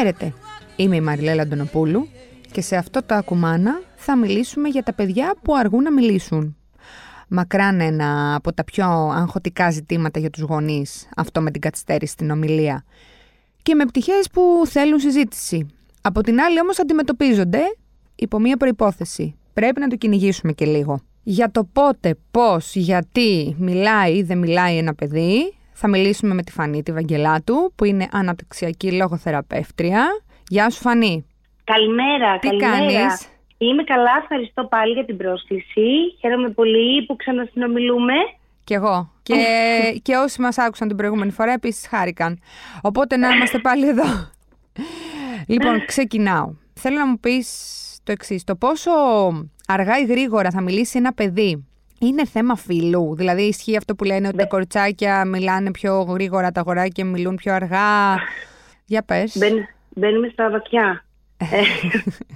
Χαίρετε, είμαι η Μαριλέλα Αντωνοπούλου και σε αυτό το ακουμάνα θα μιλήσουμε για τα παιδιά που αργούν να μιλήσουν. Μακράν ένα από τα πιο αγχωτικά ζητήματα για τους γονείς, αυτό με την καθυστέρηση στην ομιλία. Και με πτυχές που θέλουν συζήτηση. Από την άλλη όμως αντιμετωπίζονται υπό μία προϋπόθεση. Πρέπει να το κυνηγήσουμε και λίγο. Για το πότε, πώς, γιατί μιλάει ή δεν μιλάει ένα παιδί, θα μιλήσουμε με τη Φανή τη Βαγγελάτου, που είναι αναπτυξιακή λογοθεραπεύτρια. Γεια σου Φανή. Καλημέρα, Τι καλημέρα. κάνεις; Είμαι καλά, ευχαριστώ πάλι για την πρόσκληση. Χαίρομαι πολύ που ξανασυνομιλούμε. Κι εγώ. Και, και όσοι μας άκουσαν την προηγούμενη φορά επίσης χάρηκαν. Οπότε να είμαστε πάλι εδώ. λοιπόν, ξεκινάω. Θέλω να μου πεις το εξής. Το πόσο αργά ή γρήγορα θα μιλήσει ένα παιδί; Είναι θέμα φίλου. Δηλαδή, ισχύει αυτό που λένε ότι τα κοριτσάκια μιλάνε πιο γρήγορα, τα αγοράκια μιλούν πιο αργά. Για πες. Μπαίν- μπαίνουμε στα βαθιά.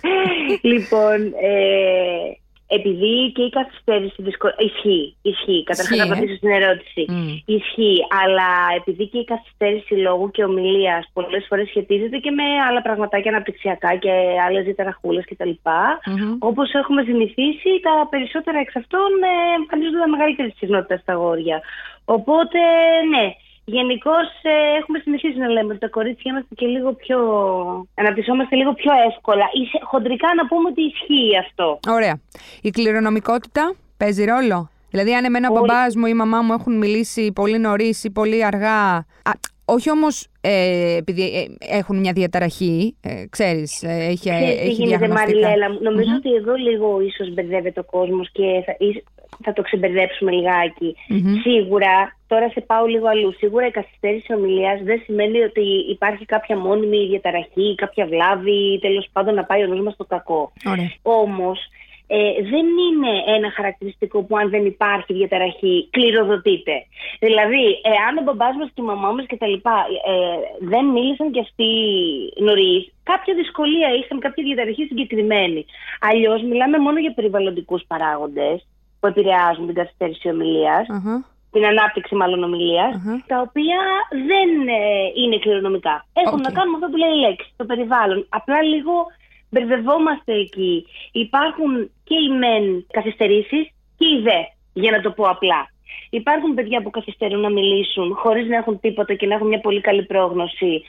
Ε, λοιπόν, ε, επειδή και η καθυστέρηση δυσκο... ισχύει, ισχύει. Καταρχάς Ισχύει, να ε. απαντήσω στην ερώτηση. Μμ. Ισχύει, αλλά επειδή και η καθυστέρηση λόγου και ομιλίας πολλές φορές σχετίζεται και με άλλα πραγματάκια αναπτυξιακά και άλλες διαταραχούλες κτλ. Μμμ. Όπως έχουμε συνηθίσει, τα περισσότερα εξ αυτών ε, εμφανίζονται μεγαλύτερη συχνότητα στα αγόρια. Οπότε, ναι, γενικώς έχουμε συνηθίσει να λέμε ότι τα κορίτσια είμαστε και λίγο πιο. αναπτυσσόμαστε λίγο πιο εύκολα. Ίσε- Χοντρικά να πούμε ότι ισχύει αυτό. Ωραία. Η κληρονομικότητα παίζει ρόλο; Δηλαδή, αν εμένα ο Πολύ. μπαμπάς μου ή η μαμά μου έχουν μιλήσει πολύ νωρίς ή πολύ αργά. Α, όχι όμως ε, επειδή ε, έχουν μια διαταραχή, ε, ξέρεις, ε, έχει, Ξέρεις τι έχει γίνεται, διαγνωστικά. Μαριλέλα μου. Νομιζω ότι εδώ λίγο ίσως μπερδεύεται ο κόσμος και θα, ίσ- θα το ξεμπερδέψουμε λιγάκι. Μμμ. Σίγουρα, τώρα σε πάω λίγο αλλού. Σίγουρα η καθυστέρηση ομιλίας δεν σημαίνει ότι υπάρχει κάποια μόνιμη διαταραχή, κάποια βλάβη ή τέλος πάντων να πάει ο νους μας στο κακό. Ωραία. Όμως ε, δεν είναι ένα χαρακτηριστικό που αν δεν υπάρχει διαταραχή κληροδοτείται. Δηλαδή, εάν ο μπαμπάς μας και η μαμά μας και τα λοιπά ε, δεν μίλησαν κι αυτοί νωρίς, κάποια δυσκολία είχαν, κάποια διαταραχή συγκεκριμένη. Αλλιώς μιλάμε μόνο για περιβαλλοντικούς παράγοντες που επηρεάζουν την καθυστέρηση ομιλίας, Αχα. την ανάπτυξη μάλλον ομιλίας, Αχα. τα οποία δεν ε, είναι κληρονομικά. Έχουν Οκ. να κάνουν με αυτό που λέει η λέξη, το περιβάλλον. Απλά λίγο μπερδευόμαστε εκεί. Υπάρχουν και οι μεν καθυστερήσεις και οι δε, για να το πω απλά. Υπάρχουν παιδιά που καθυστερούν να μιλήσουν χωρίς να έχουν τίποτα και να έχουν μια πολύ καλή πρόγνωση.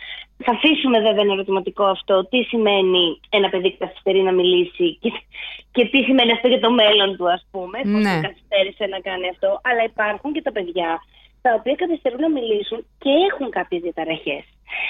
Θα αφήσουμε βέβαια ένα ερωτηματικό αυτό. Τι σημαίνει ένα παιδί που καθυστερεί να μιλήσει και, και τι σημαίνει αυτό για το μέλλον του, ας πούμε. Πώς Ναι. καθυστέρησε να κάνει αυτό. Αλλά υπάρχουν και τα παιδιά τα οποία καθυστερούν να μιλήσουν και έχουν κάποιες διαταραχές.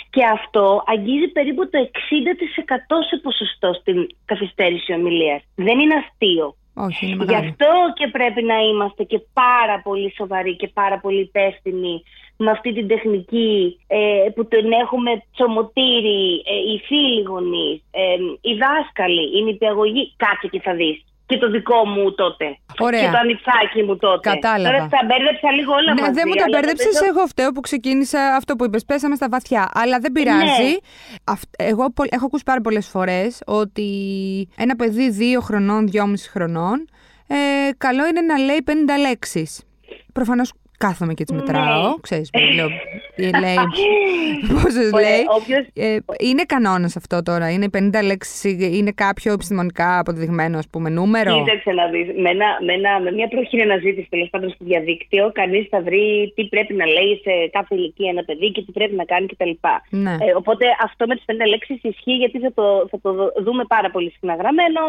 Και αυτό αγγίζει περίπου το 60% σε ποσοστό στην καθυστέρηση ομιλίας. Δεν είναι αστείο. Όχι, είναι Γι' μεγάλο. αυτό και πρέπει να είμαστε και πάρα πολύ σοβαροί και πάρα πολύ υπεύθυνοι με αυτή την τεχνική ε, που την έχουμε τσομωτήρι, ε, οι φίλοι γονείς, ε, οι δάσκαλοι, η νηπιαγωγή. Κάτσε και θα δεις. Και το δικό μου τότε. Ωραία. Και το ανιψάκι μου τότε. Κατάλαβα. Τώρα τα μπέρδεψα λίγο όλα Ναι, μαζί. δεν μου τα αλλά μπέρδεψες. νομίζω- Εγώ φταίω που ξεκίνησα αυτό που είπες. Πέσαμε στα βαθιά. Αλλά δεν πειράζει. Ναι. Αυτ- Εγώ πο- έχω ακούσει πάρα πολλές φορές ότι ένα παιδί δύο χρονών, δυόμιση χρονών, ε, καλό είναι να λέει 50 λέξεις. Προφανώς κάθομαι και τι Ναι. μετράω. Ξέρεις, λέω, ε, λέει, πόσες Ωραία, λέει. όποιος- Ε, είναι κανόνας αυτό τώρα. Είναι 50 λέξεις, είναι κάποιο επιστημονικά αποδεδειγμένο, ας πούμε, νούμερο. Κοίταξε να δεις, με, ένα- με, ένα- με μια πρόχειρη αναζήτηση τέλος πάντων στο διαδίκτυο, κανείς θα βρει τι πρέπει να λέει σε κάθε ηλικία ένα παιδί και τι πρέπει να κάνει κτλ. Ναι. Ε, οπότε αυτό με τις 50 λέξεις ισχύει γιατί θα το, θα το δω- δούμε πάρα πολύ συχνά γραμμένο.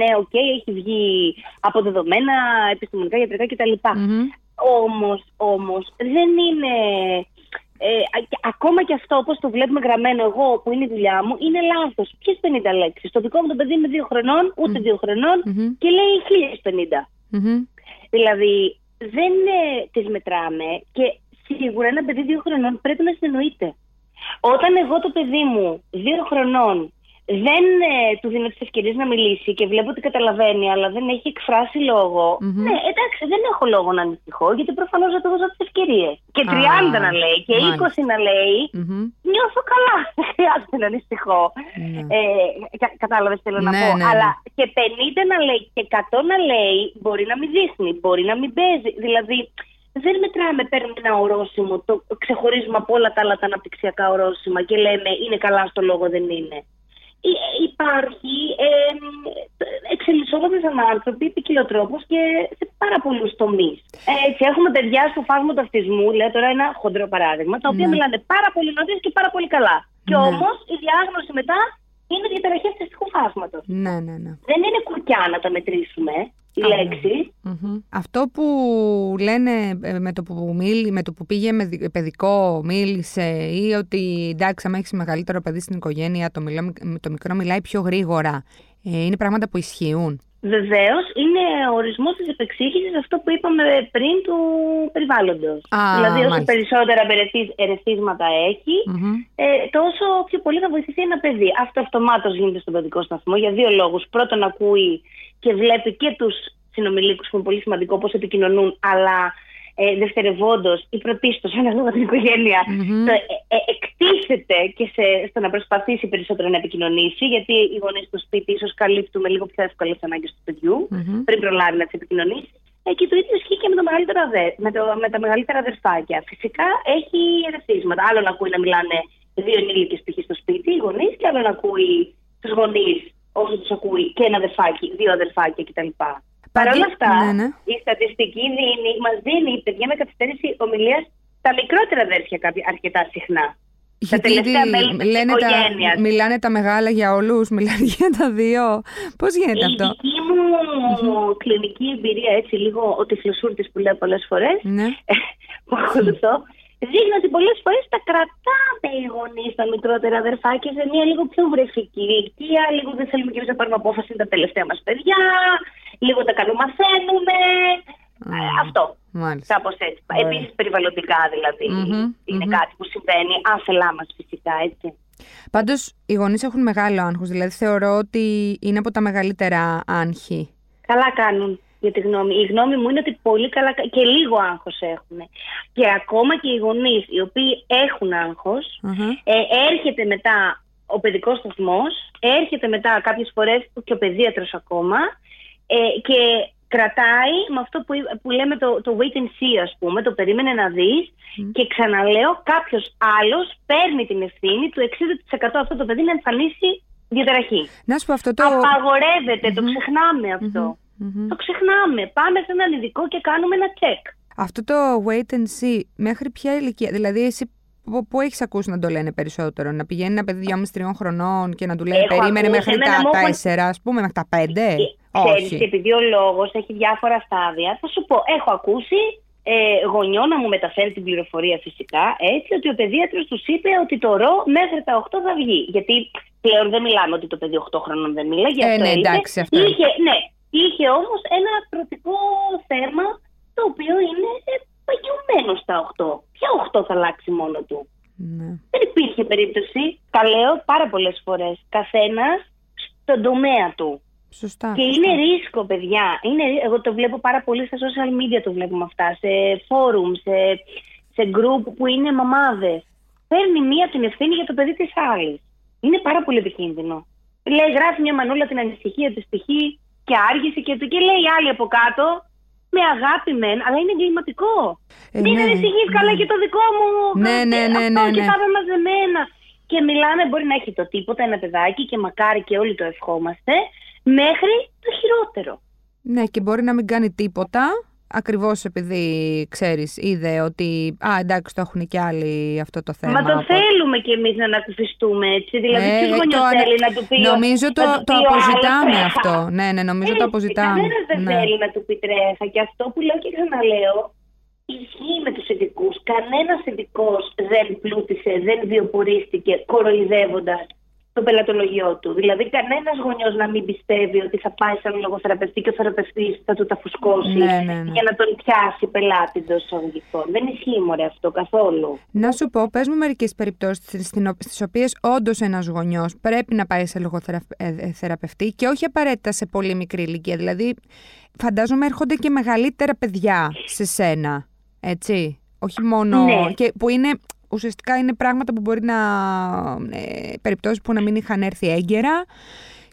Ναι, οκ, έχει βγει αποδεδομένα επιστημονικά, ιατρικά κτλ. Μμμ. Όμως, όμως, δεν είναι... Ε, α- ακόμα και αυτό όπως το βλέπουμε γραμμένο εγώ που είναι η δουλειά μου είναι λάθος. Ποιες 50 λέξεις; Το δικό μου το παιδί είναι 2 χρονών, ούτε 2 χρονών Μμμ. και λέει 1050. Μμμ. Δηλαδή δεν ε, τις μετράμε και σίγουρα ένα παιδί 2 χρονών πρέπει να συνεννοείται. Όταν εγώ το παιδί μου 2 χρονών δεν ε, του δίνω τις ευκαιρίες να μιλήσει και βλέπω ότι καταλαβαίνει, αλλά δεν έχει εκφράσει λόγο. Μμμ. Ναι, εντάξει, δεν έχω λόγο να ανησυχώ, γιατί προφανώς δεν του δώσω τις ευκαιρίες. Και 30 Α, να λέει και μάλιστα. 20 να λέει, Μμμ. νιώθω καλά. Δεν χρειάζεται να ανησυχώ. Ναι. Ε, κα, Κατάλαβες τι θέλω να Ναι, πω. ναι, ναι. Αλλά και 50 να λέει και 100 να λέει, μπορεί να μην δείχνει, μπορεί να μην παίζει. Δηλαδή, δεν μετράμε, παίρνουμε ένα ορόσημο, το ξεχωρίζουμε από όλα τα άλλα τα αναπτυξιακά ορόσημα και λέμε είναι καλά στο λόγο, δεν είναι. Ε, υπάρχει, ε, εξελισσόμαστε σαν άνθρωποι ποικιλοτρόπως και σε πάρα πολλούς τομείς. Έτσι, έχουμε παιδιά στο φάσμα του αυτισμού, λέω τώρα ένα χοντρό παράδειγμα, τα οποία ναι. μιλάνε πάρα πολύ νωρί και πάρα πολύ καλά. Και ναι. όμως η διάγνωση μετά είναι διαταραχέ του φάσματος. Ναι, ναι, ναι. Δεν είναι κουρκιά να τα μετρήσουμε η λέξη. Αυτό που λένε ε, με το που, μίλη, με το που πήγε με παιδικό, μίλησε ή ότι εντάξει, αν έχεις μεγαλύτερο παιδί στην οικογένεια, το, μιλώ, το μικρό μιλάει πιο γρήγορα. Ε, είναι πράγματα που ισχύουν. Βεβαίως, είναι ο ορισμός της επεξήγησης αυτό που είπαμε πριν του περιβάλλοντος. Δηλαδή, όσο μάλιστα. περισσότερα ερεθίσματα έχει, ε, τόσο πιο πολύ θα βοηθηθεί ένα παιδί. Αυτό αυτομάτως γίνεται στον παιδικό σταθμό για δύο λόγους. Πρώτον, ακούει και βλέπει και τους συνομιλίκους που είναι πολύ σημαντικό πώς επικοινωνούν, αλλά ε, δευτερευόντως ή πρωτίστως ανάλογα την οικογένεια, mm-hmm. το, ε, ε, εκτίθεται και σε, στο να προσπαθήσει περισσότερο να επικοινωνήσει, γιατί οι γονείς στο σπίτι ίσως καλύπτουμε λίγο πιο εύκολα τις ανάγκες του παιδιού, mm-hmm. πριν προλάβει να τις επικοινωνήσει. Ε, και το ίδιο ισχύει και με, το μεγαλύτερο αδε, με, το, με τα μεγαλύτερα αδερφάκια. Φυσικά έχει ερεθίσματα. Άλλο να ακούει να μιλάνε δύο ενήλικες π.χ. στο σπίτι, οι γονείς, και άλλο να ακούει τους γονείς όσο τους ακούει και ένα αδερφάκι, δύο αδερφάκια κτλ. Παρ' όλα αυτά, ναι, ναι. η στατιστική δίνει, μας δίνει παιδιά με καθυστέρηση ομιλίας τα μικρότερα αδέρφια αρκετά συχνά. Γιατί τα τελευταία μέλη λένε τα, μιλάνε τα μεγάλα για όλους, μιλάνε για τα δύο. Πώς γίνεται η αυτό; Η δική μου κλινική εμπειρία, έτσι λίγο ο τυφλοσούρτης που λέω πολλές φορές, ναι. που ακολουθώ, δείχνει ότι πολλές φορές τα κρατάμε οι γονείς τα μικρότερα αδερφάκια σε μια λίγο πιο βρεφική ηλικία. Λίγο δεν θέλουμε και εμείς να πάρουμε απόφαση, είναι τα τελευταία μας παιδιά. Λίγο τα καλομαθαίνουμε. Mm. Αυτό. Κάπως έτσι. Επίσης περιβαλλοντικά δηλαδή. ειναι κάτι που συμβαίνει. Άθελά μας φυσικά, έτσι. Πάντως, οι γονείς έχουν μεγάλο άγχος. Δηλαδή, θεωρώ ότι είναι από τα μεγαλύτερα άγχη. Καλά κάνουν για τη γνώμη. Η γνώμη μου είναι ότι πολύ καλά και λίγο άγχος έχουν. Και ακόμα και οι γονείς οι οποίοι έχουν ε, έρχεται μετά ο παιδικός σταθμός, έρχεται μετά κάποιες φορές και ο παιδίατρος ακόμα ε, και κρατάει με αυτό που, που λέμε το, το wait and see ας πούμε, το περίμενε να δεις και ξαναλέω κάποιος άλλος παίρνει την ευθύνη του 60% αυτό το παιδί να εμφανίσει διαταραχή. Να σου πω αυτό το... Απαγορεύεται, το ξεχνάμε αυτό. Mm-hmm. Το ξεχνάμε. Πάμε σε έναν ειδικό και κάνουμε ένα check. Αυτό το wait and see, μέχρι ποια ηλικία, δηλαδή εσύ Πού έχεις ακούσει να το λένε περισσότερο, Να πηγαίνει ένα παιδί 2,5-3 χρονών και να του λέει Περίμενε μέχρι τα 4, ας πούμε, μέχρι τα 5. Ε, Όχι. Και επειδή ο λόγος έχει διάφορα στάδια, θα σου πω, έχω ακούσει ε, γονιό να μου μεταφέρει την πληροφορία φυσικά, έτσι, ότι ο παιδίατρος τους είπε ότι το ρο μέχρι τα 8 θα βγει. Γιατί πλέον δεν μιλάμε ότι το παιδί 8 χρόνων δεν μιλάει. Ε, ναι, εντάξει, αυτό. Είχε, ναι, Είχε όμως ένα πρωτικό θέμα το οποίο είναι παγιωμένο στα 8. Ποια 8 θα αλλάξει μόνο του; Ναι. Δεν υπήρχε περίπτωση, τα λέω πάρα πολλές φορές, καθένας στον τομέα του. Σωστά, και είναι ρίσκο, παιδιά. Είναι, εγώ το βλέπω πάρα πολύ στα social media, το βλέπουμε αυτά, σε forum, σε, σε group που είναι μαμάδες. Παίρνει μία την ευθύνη για το παιδί της άλλης. Είναι πάρα πολύ επικίνδυνο. Λέει, γράφει μια μανούλα την ανησυχία της π.χ και άργησε και, και λέει η άλλη από κάτω, με αγάπη μεν, αλλά είναι εγκληματικό. Ε, Μην ναι, ανησυχείς ναι. καλά και το δικό μου. Ναι, ναι, ναι, ναι, αυτό και τα ναι. μαζεμένα. Και μιλάμε, μπορεί να έχει το τίποτα ένα παιδάκι και μακάρι και όλοι το ευχόμαστε, μέχρι το χειρότερο. Ναι, και μπορεί να μην κάνει τίποτα Ακριβώς επειδή ξέρεις, είδε ότι. Α, εντάξει, το έχουν και άλλοι αυτό το θέμα. Μα το θέλουμε κι εμείς να ανακουφιστούμε έτσι. Δηλαδή, ε, ποιος γονιός θέλει να του πει. Νομίζω το, το, το αποζητάμε αυτό. Ναι, ναι, νομίζω έτσι, το αποζητάμε. Κανένας δεν ναι. θέλει να του πει τρέχα. Και αυτό που λέω και ξαναλέω, ισχύει με τους ειδικούς. Κανένας ειδικός δεν πλούτησε, δεν βιοπορίστηκε κοροϊδεύοντας το πελατολογιό του. Δηλαδή, κανένας γονιός να μην πιστεύει ότι θα πάει σε έναν λογοθεραπευτή και ο θεραπευτής θα του τα φουσκώσει ναι, ναι, ναι. για να τον πιάσει πελάτη εντός εισαγωγικών. Δεν ισχύει μωρέ αυτό καθόλου. Να σου πω, πες μου μερικές περιπτώσεις στις οποίες όντως ένας γονιός πρέπει να πάει σε λογοθεραπευτή ε, και όχι απαραίτητα σε πολύ μικρή ηλικία. Δηλαδή, φαντάζομαι έρχονται και μεγαλύτερα παιδιά σε σένα. Έτσι. Όχι μόνο. Ναι. Και που είναι ουσιαστικά είναι πράγματα που μπορεί να. Ε, περιπτώσεις που να μην είχαν έρθει έγκαιρα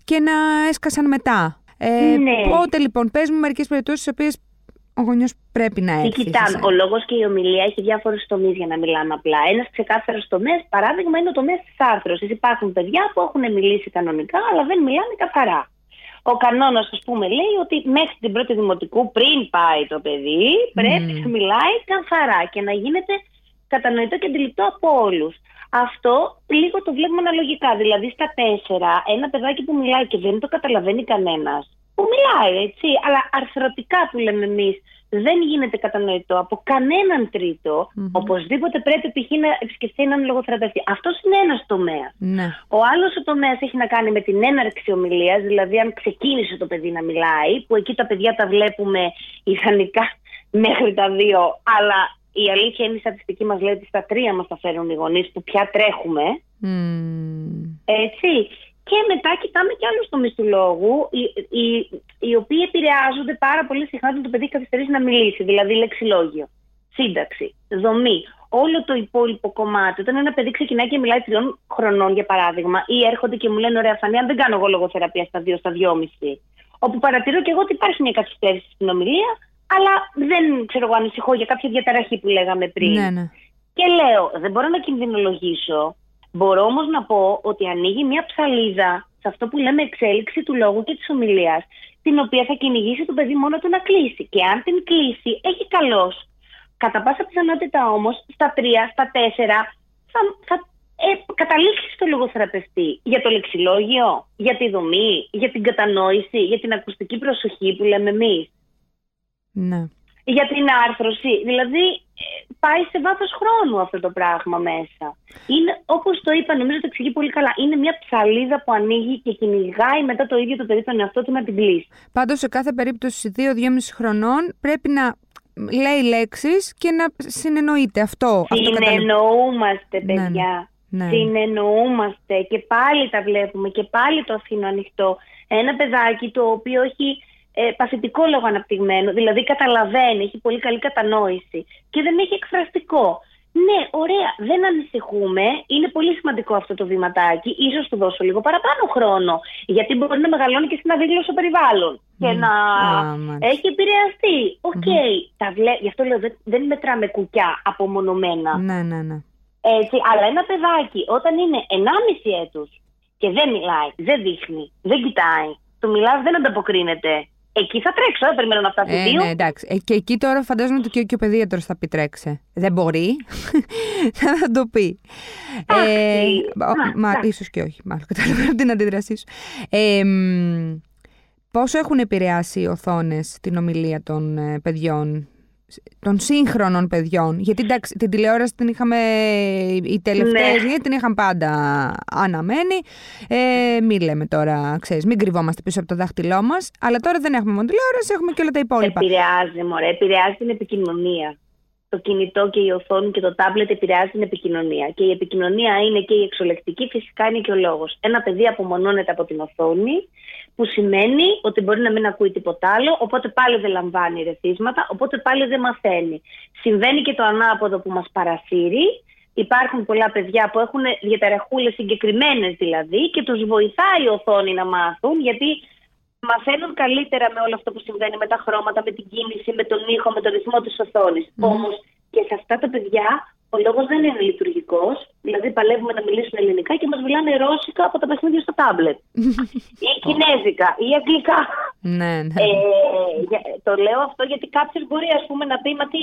και να έσκασαν μετά. Ε, ναι. Πότε λοιπόν, πες μου μερικές περιπτώσεις στις οποίες ο γονιός πρέπει να έρθει. κοιτάμε, ο λόγος και η ομιλία έχει διάφορους τομείς για να μιλάμε απλά. Ένας ξεκάθαρος τομέας, παράδειγμα, είναι ο τομέας της άρθρωσης. Υπάρχουν παιδιά που έχουν μιλήσει κανονικά, αλλά δεν μιλάνε καθαρά. Ο κανόνας, ας πούμε, λέει ότι μέχρι την πρώτη δημοτικού, πριν πάει το παιδί, πρέπει να μιλάει καθαρά και να γίνεται κατανοητό και αντιληπτό από όλους. Αυτό λίγο το βλέπουμε αναλογικά. Δηλαδή, στα τέσσερα, ένα παιδάκι που μιλάει και δεν το καταλαβαίνει κανένας, που μιλάει, έτσι, αλλά αρθρωτικά που λέμε εμείς, δεν γίνεται κατανοητό από κανέναν τρίτο, mm-hmm. οπωσδήποτε πρέπει π.χ. να επισκεφθεί έναν λογοθεραπευτή. Αυτό είναι ένας τομέας. Ναι. Ο άλλος τομέας έχει να κάνει με την έναρξη ομιλίας, δηλαδή αν ξεκίνησε το παιδί να μιλάει, που εκεί τα παιδιά τα βλέπουμε ιδανικά μέχρι τα δύο, αλλά η αλήθεια είναι η στατιστική μας λέει ότι στα τρία μας τα φέρουν οι γονείς που πια τρέχουμε. Έτσι. Και μετά κοιτάμε και άλλους τομείς του λόγου, οι, οι, οι οποίοι επηρεάζονται πάρα πολύ συχνά όταν το παιδί καθυστερήσει να μιλήσει, δηλαδή λεξιλόγιο, σύνταξη, δομή, όλο το υπόλοιπο κομμάτι. Όταν ένα παιδί ξεκινάει και μιλάει τριών χρονών, για παράδειγμα, ή έρχονται και μου λένε: Ωραία, Φανή, αν δεν κάνω εγώ λογοθεραπεία στα δύο, στα δυόμιση. Όπου παρατηρώ και εγώ ότι υπάρχει μια καθυστέρηση στην ομιλία, αλλά δεν ξέρω εγώ, ανησυχώ για κάποια διαταραχή που λέγαμε πριν. Ναι, ναι. Και λέω, δεν μπορώ να κινδυνολογήσω. Μπορώ όμως να πω ότι ανοίγει μια ψαλίδα σε αυτό που λέμε εξέλιξη του λόγου και της ομιλίας, την οποία θα κυνηγήσει το παιδί μόνο του να κλείσει. Και αν την κλείσει, έχει καλώ. Κατά πάσα πιθανότητα όμως, στα τρία, στα τέσσερα, θα, θα ε, καταλήξει στο λογοθεραπευτή για το λεξιλόγιο, για τη δομή, για την κατανόηση, για την ακουστική προσοχή που λέμε εμείς. Ναι. Για την άρθρωση. Δηλαδή ε, πάει σε βάθος χρόνου αυτό το πράγμα μέσα. Είναι, όπως το είπα, νομίζω το εξηγεί πολύ καλά. Είναι μια ψαλίδα που ανοίγει και κυνηγάει μετά το ίδιο το παιδί τον εαυτό του να την κλείσει. Πάντως σε κάθε περίπτωση 2-2,5 χρονών πρέπει να λέει λέξεις και να συνεννοείται αυτό. Συνεννοούμαστε αυτό παιδιά. Ναι, ναι. Συνεννοούμαστε και πάλι τα βλέπουμε και πάλι το αφήνω ανοιχτό. Ένα παιδάκι το οποίο έχει ε, παθητικό λόγο αναπτυγμένο, δηλαδή καταλαβαίνει, έχει πολύ καλή κατανόηση και δεν έχει εκφραστικό. Ναι, ωραία, δεν ανησυχούμε. Είναι πολύ σημαντικό αυτό το βηματάκι. ας του δώσω λίγο παραπάνω χρόνο. Γιατί μπορεί να μεγαλώνει και σε ένα δίγλωσσο περιβάλλον. Και να έχει επηρεαστεί. OK. Okay. Μμ. Γι' αυτό λέω δεν, δεν μετράμε κουκιά απομονωμένα. Ναι, ναι, ναι. Έτσι, αλλά ένα παιδάκι όταν είναι 1,5 έτους και δεν μιλάει, δεν δείχνει, δεν κοιτάει, το μιλάς δεν ανταποκρίνεται Εκεί θα τρέξω, δεν περιμένω να φτάσει ε, δύο. Ναι, εντάξει. Ε, και εκεί τώρα φαντάζομαι ότι και, και ο παιδίατρος θα πει τρέξε. Δεν μπορεί. θα το πει. ε, μα, ίσως και όχι, μάλλον καταλαβαίνω την αντίδρασή σου. Ε, πόσο έχουν επηρεάσει οι οθόνες την ομιλία των ε, παιδιών των σύγχρονων παιδιών. Γιατί εντάξει, την τηλεόραση την είχαμε οι τελευταίες ναι. την είχαν πάντα αναμένη. Ε, μην λέμε τώρα, ξέρεις, μην κρυβόμαστε πίσω από το δάχτυλό μας. Αλλά τώρα δεν έχουμε μόνο τηλεόραση, έχουμε και όλα τα υπόλοιπα. Επηρεάζει, μωρέ, επηρεάζει την επικοινωνία. Το κινητό και η οθόνη και το τάμπλετ επηρεάζει την επικοινωνία. Και η επικοινωνία είναι και η εξολεκτική, φυσικά είναι και ο λόγος. Ένα παιδί απομονώνεται από την οθόνη που σημαίνει ότι μπορεί να μην ακούει τίποτα άλλο, οπότε πάλι δεν λαμβάνει ρεθίσματα, οπότε πάλι δεν μαθαίνει. Συμβαίνει και το ανάποδο που μας παρασύρει. Υπάρχουν πολλά παιδιά που έχουν διαταραχούλες συγκεκριμένες δηλαδή και τους βοηθάει η οθόνη να μάθουν γιατί μαθαίνουν καλύτερα με όλο αυτό που συμβαίνει με τα χρώματα, με την κίνηση, με τον ήχο, με τον ρυθμό της οθόνης. Mm. Όμως και σε αυτά τα παιδιά ο λόγος δεν είναι λειτουργικός. Δηλαδή, παλεύουμε να μιλήσουμε ελληνικά και μας μιλάνε ρώσικα από τα παιχνίδια στο τάμπλετ. ή κινέζικα ή αγγλικά. Ναι, ναι. Ε, το λέω αυτό γιατί κάποιος μπορεί ας πούμε, να πει: Μα τι,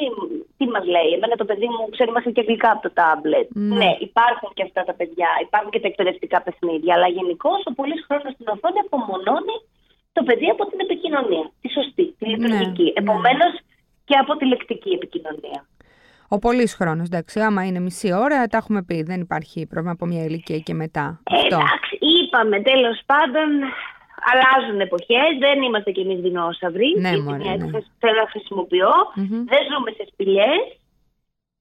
τι μας λέει. Εμένα το παιδί μου ξέρει μάθει και αγγλικά από το τάμπλετ. Ναι. ναι. υπάρχουν και αυτά τα παιδιά. Υπάρχουν και τα εκπαιδευτικά παιχνίδια. Αλλά γενικώς ο πολλής χρόνος στην οθόνη απομονώνει το παιδί από την επικοινωνία. Τη σωστή, τη ναι, λειτουργική. Ναι, Επομένως και από τη λεκτική επικοινωνία. Ο πολύς χρόνος, εντάξει. Άμα είναι μισή ώρα, τα έχουμε πει. Δεν υπάρχει πρόβλημα από μια ηλικία και μετά. Ε, εντάξει, είπαμε τέλος πάντων. Αλλάζουν εποχές. Δεν είμαστε κι εμείς δεινόσαυροι. Ναι, μωρέ, ναι. Θέλω να χρησιμοποιώ. Mm-hmm. Δεν ζούμε σε σπηλιές.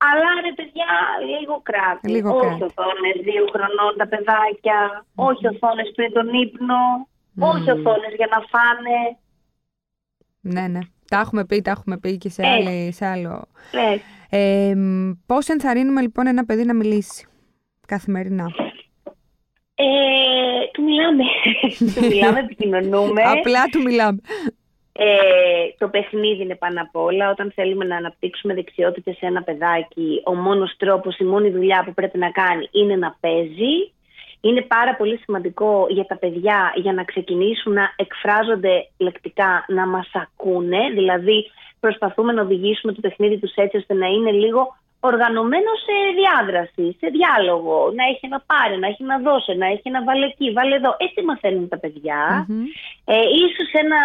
Αλλά ρε παιδιά, λίγο κράτη. Λίγο όχι οθόνες δύο χρονών τα παιδάκια. Mm-hmm. Όχι οθόνες πριν τον ύπνο. Mm. Όχι οθόνε για να φάνε. Ναι, ναι. Τα έχουμε πει, τα έχουμε πει και σε, ε. άλλη, σε άλλο. Ε. Ε, πώς ενθαρρύνουμε λοιπόν ένα παιδί να μιλήσει καθημερινά; Ε, του μιλάμε. του μιλάμε, επικοινωνούμε. Απλά του μιλάμε. Ε, το παιχνίδι είναι πάνω απ' όλα. Όταν θέλουμε να αναπτύξουμε δεξιότητες σε ένα παιδάκι, ο μόνος τρόπος, η μόνη δουλειά που πρέπει να κάνει είναι να παίζει. Είναι πάρα πολύ σημαντικό για τα παιδιά για να ξεκινήσουν να εκφράζονται λεκτικά, να μας ακούνε. Δηλαδή προσπαθούμε να οδηγήσουμε το παιχνίδι τους έτσι ώστε να είναι λίγο οργανωμένο σε διάδραση, σε διάλογο, να έχει να πάρει, να έχει να δώσει, να έχει να βάλει εκεί, βάλει εδώ. Έτσι μαθαίνουν τα παιδιά. Mm-hmm. Ε, ίσως ένα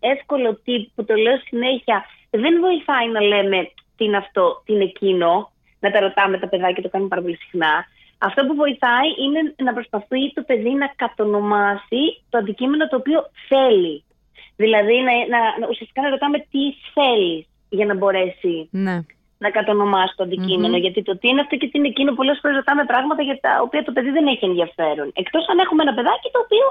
εύκολο τύπ που το λέω συνέχεια δεν βοηθάει να λέμε τι είναι αυτό, τι είναι εκείνο, να τα ρωτάμε τα παιδάκια, το κάνουμε πάρα πολύ συχνά. Αυτό που βοηθάει είναι να προσπαθεί το παιδί να κατονομάσει το αντικείμενο το οποίο θέλει. Δηλαδή να, να, ουσιαστικά να ρωτάμε τι θέλεις για να μπορέσει ναι να κατονομάσει το αντικειμενο Γιατί το τι είναι αυτό και τι είναι εκείνο, πολλές φορές ρωτάμε πράγματα για τα οποία το παιδί δεν έχει ενδιαφέρον. Εκτός αν έχουμε ένα παιδάκι το οποίο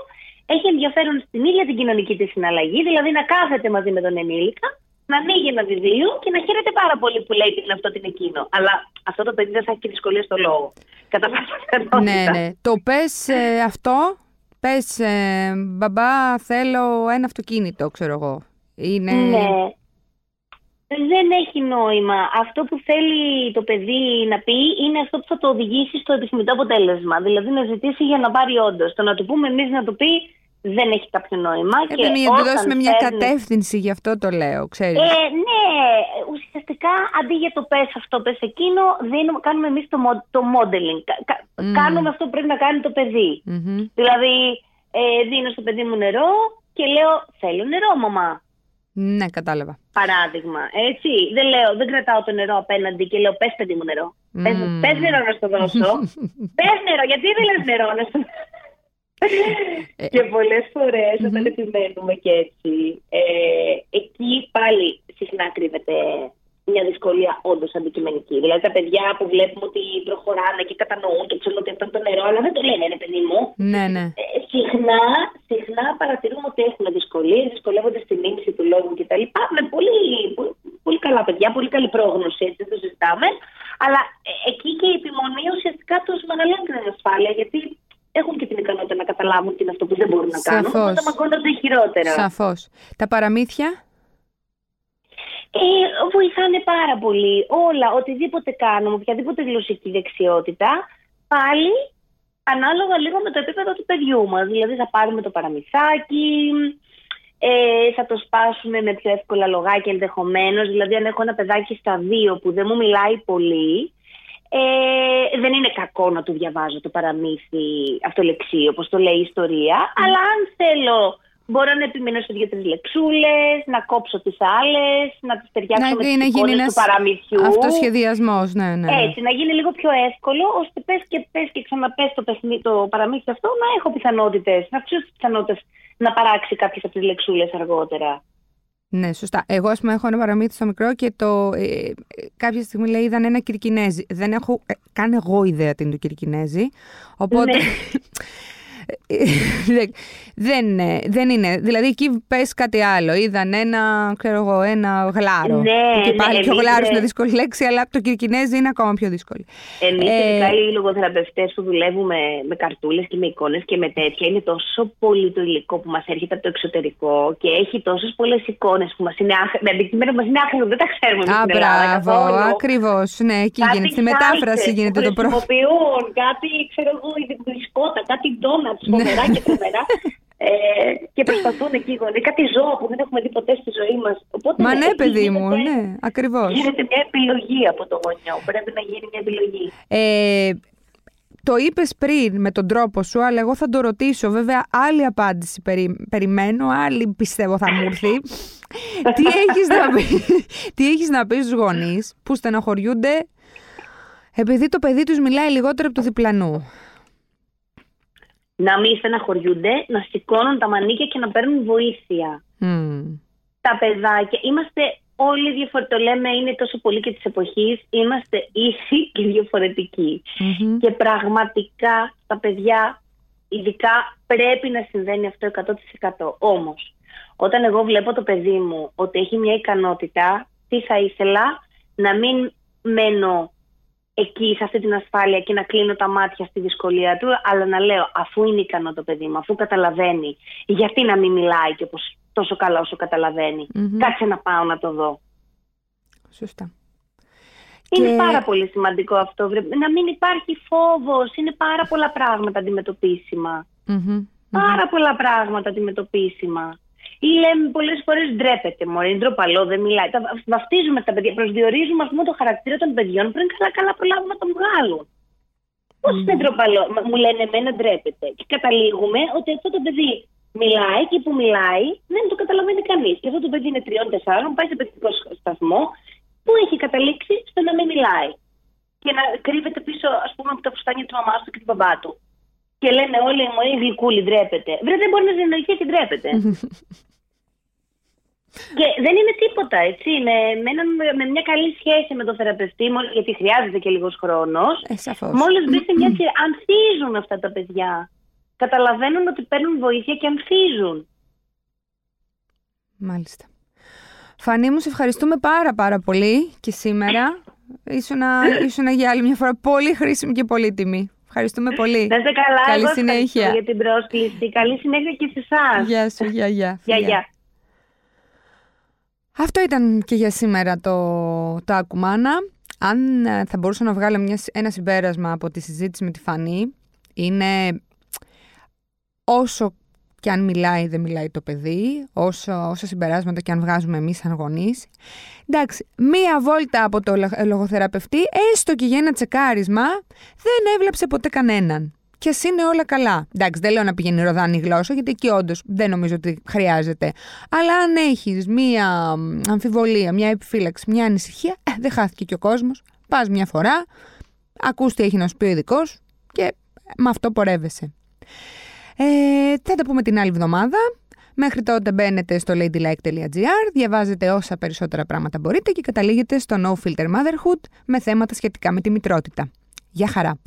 έχει ενδιαφέρον στην ίδια την κοινωνική της συναλλαγή, δηλαδή να κάθεται μαζί με τον ενήλικα, να ανοίγει ένα βιβλίο και να χαίρεται πάρα πολύ που λέει τι είναι αυτό, τι είναι εκείνο. Αλλά αυτό το παιδί δεν θα έχει και δυσκολία στο λόγο. Κατά πάσα Ναι, ναι. Το πες ε, αυτό, πες ε, μπαμπά, θέλω ένα αυτοκίνητο, ξέρω εγώ. Είναι... Ναι δεν έχει νόημα. Αυτό που θέλει το παιδί να πει είναι αυτό που θα το οδηγήσει στο επιθυμητό αποτέλεσμα. Δηλαδή να ζητήσει για να πάρει όντως. Το να του πούμε εμείς να το πει δεν έχει κάποιο νόημα. Ε, και να του δώσουμε μια κατεύθυνση, γι' αυτό το λέω, ξέρεις. Ε, ναι, ουσιαστικά αντί για το πες αυτό, πες εκείνο, δίνουμε, κάνουμε εμείς το, το modeling. Κάνουμε αυτό που πρέπει να κάνει το παιδί. Δηλαδή, ε, δίνω στο παιδί μου νερό και λέω, θέλω νερό, μαμά. Ναι, κατάλαβα. Παράδειγμα. Έτσι. Δεν, λέω, δεν κρατάω το νερό απέναντι και λέω πες παιδί μου νερό. Mm. Πες, νερό να στο δώσω. πες νερό, γιατί δεν λες νερό να στο ε. και πολλές φορές όταν επιμένουμε και έτσι, ε, εκεί πάλι συχνά κρύβεται μια δυσκολία όντως αντικειμενική. Δηλαδή τα παιδιά που βλέπουμε ότι προχωράνε και κατανοούν και ξέρουν ότι αυτό είναι το νερό, αλλά δεν το λένε, είναι παιδί μου. Ναι, ναι. Ε, συχνά, συχνά παρατηρούμε ότι έχουν δυσκολίες, δυσκολεύονται στη μίμηση του λόγου κτλ. Με πολύ, πολύ, πολύ καλά παιδιά, πολύ καλή πρόγνωση, έτσι δεν το συζητάμε. Αλλά ε, εκεί και η επιμονή ουσιαστικά τους μεγαλώνει την ασφάλεια, γιατί έχουν και την ικανότητα να καταλάβουν τι είναι αυτό που δεν μπορούν να κάνουν. Σαφώς. Οπότε μαγκώνονται χειρότερα. Σαφώς. Τα παραμύθια; Ε, βοηθάνε πάρα πολύ. Όλα, οτιδήποτε κάνουμε, οποιαδήποτε γλωσσική δεξιότητα, πάλι ανάλογα λίγο με το επίπεδο του παιδιού μας. Δηλαδή θα πάρουμε το παραμυθάκι, ε, θα το σπάσουμε με πιο εύκολα λογάκια ενδεχομένως. Δηλαδή αν έχω ένα παιδάκι στα δύο που δεν μου μιλάει πολύ, ε, δεν είναι κακό να του διαβάζω το παραμύθι αυτολεξί, όπως το λέει η ιστορία. Αλλά αν θέλω Μπορώ να επιμείνω σε δύο-τρεις λεξούλες, να κόψω τις άλλες, να τις ταιριάξω να, με τις εικόνες του παραμυθιού. Αυτοσχεδιασμός, ναι, ναι, ναι. Έτσι, να γίνει λίγο πιο εύκολο, ώστε πες και πες και ξαναπες το, το παραμύθι αυτό, να έχω πιθανότητες, να αυξήσω τις πιθανότητες να παράξει κάποιες από τις λεξούλες αργότερα. Ναι, σωστά. Εγώ, ας πούμε, έχω ένα παραμύθι στο μικρό και το. Ε, κάποια στιγμή λέει είδαν ένα κυρκινέζι. Δεν έχω ε, καν εγώ ιδέα τι είναι το κυρκινέζι. Οπότε. Ναι. δεν, δεν είναι. Δηλαδή εκεί πες κάτι άλλο. Είδαν ένα, ξέρω εγώ, ένα γλάρο. Ναι, και πάλι ναι, και ο γλάρος είναι δύσκολη λέξη, αλλά το κυρκινέζι είναι ακόμα πιο δύσκολη. Εμεί, ε, ειδικά οι λογοθεραπευτές που δουλεύουμε με καρτούλες και με εικόνες και με τέτοια, είναι τόσο πολύ το υλικό που μας έρχεται από το εξωτερικό και έχει τόσες πολλές εικόνες που μας είναι με αντικείμενα που μας είναι άχρηστο, δεν τα ξέρουμε. Α, μπράβο, ακριβώς. Ναι, εκεί γίνεται. Στη μετάφραση γίνεται το πρόβλημα. Χρησιμοποιούν κάτι, ξέρω εγώ, η σκότα, κάτι ντόνα φοβερά και φοβερά. Ε, και προσπαθούν εκεί οι γονείς. Κάτι ζώα που δεν έχουμε δει ποτέ στη ζωή μας. Μα ναι, παιδί μου, ναι, ακριβώς. Γίνεται μια επιλογή από το γονιό. Πρέπει να γίνει μια επιλογή. Ε, το είπες πριν με τον τρόπο σου, αλλά εγώ θα το ρωτήσω. Βέβαια, άλλη απάντηση περιμένω, άλλη πιστεύω θα μου έρθει. τι έχεις να πεις, τι έχεις να πεις στους γονείς που στενοχωριούνται επειδή το παιδί τους μιλάει λιγότερο από το διπλανού; Να μην στεναχωριούνται, να σηκώνουν τα μανίκια και να παίρνουν βοήθεια. Τα παιδάκια, είμαστε όλοι διαφορετικοί, το λέμε είναι τόσο πολύ και της εποχής, είμαστε ίσοι και διαφορετικοι Και πραγματικά τα παιδιά, ειδικά πρέπει να συμβαίνει αυτό 100%. Όμως, όταν εγώ βλέπω το παιδί μου ότι έχει μια ικανότητα, τι θα ήθελα, να μην μένω εκεί σε αυτή την ασφάλεια και να κλείνω τα μάτια στη δυσκολία του, αλλά να λέω αφού είναι ικανό το παιδί μου, αφού καταλαβαίνει, γιατί να μην μιλάει και όπως τόσο καλά όσο Κάτσε να πάω να το δω. Σωστά. Είναι πάρα πολύ σημαντικό αυτό. Να μην υπάρχει φόβος. Είναι πάρα πολλά πράγματα Πάρα πολλά πράγματα αντιμετωπίσιμα. Ή λέμε πολλές φορές ντρέπεται, Μωρή, είναι ντροπαλό, δεν μιλάει. Τα, βαφτίζουμε τα παιδιά, προσδιορίζουμε ας πούμε, το χαρακτήρα των παιδιών πριν καλά-καλά προλάβουμε να τον βγάλουν. Πώς mm. είναι ντροπαλό, μου λένε εμένα ντρέπεται. Και καταλήγουμε ότι αυτό το παιδί μιλάει και που μιλάει δεν το καταλαβαίνει κανείς. Και αυτό το παιδί είναι τριών-τεσσάρων, πάει σε παιδικό σταθμό που έχει καταλήξει στο να μην μιλάει. Και να κρύβεται πίσω, ας πούμε, από τα φουστάνια του μαμάς του και του μπαμπά του. Και λένε όλοι μου, η γλυκούλη ντρέπεται. Βρε, δεν μπορεί να συνεννοηθεί και ντρέπεται. Και δεν είναι τίποτα, έτσι. Με, με, με μια καλή σχέση με τον θεραπευτή, γιατί χρειάζεται και λίγος χρόνος. Ε, Μόλις μπει σε μια σειρά, ανθίζουν αυτά τα παιδιά. Καταλαβαίνουν ότι παίρνουν βοήθεια και ανθίζουν. Μάλιστα. Φανή μου, σε ευχαριστούμε πάρα πάρα πολύ και σήμερα. Ήσουν για άλλη μια φορά πολύ χρήσιμη και πολύτιμη. Ευχαριστούμε πολύ. Να είστε καλά. Καλή συνέχεια. για την πρόσκληση. Καλή συνέχεια και σε εσάς. Γεια σου, γεια, γεια. Γεια, γεια. Αυτό ήταν και για σήμερα το, το Ακουμάνα. Αν ε, θα μπορούσα να βγάλω μια, ένα συμπέρασμα από τη συζήτηση με τη Φανή, είναι όσο και αν μιλάει δεν μιλάει το παιδί, όσο, όσο συμπεράσματα και αν βγάζουμε εμείς σαν γονείς. Εντάξει, μία βόλτα από το λογοθεραπευτή, έστω και για ένα τσεκάρισμα, δεν έβλαψε ποτέ κανέναν. Και ας είναι όλα καλά. Εντάξει, δεν λέω να πηγαίνει ροδάνη γλώσσα, γιατί εκεί όντως δεν νομίζω ότι χρειάζεται. Αλλά αν έχεις μία αμφιβολία, μία επιφύλαξη, μία ανησυχία, ε, δεν χάθηκε και ο κόσμος. Πας μια φορά, ακούς τι έχει να σου πει ο ειδικός και με αυτό πορεύεσαι. Ε, θα τα πούμε την άλλη εβδομάδα. Μέχρι τότε μπαίνετε στο ladylike.gr, διαβάζετε όσα περισσότερα πράγματα μπορείτε και καταλήγετε στο No Filter Motherhood με θέματα σχετικά με τη μητρότητα. Γεια χαρά!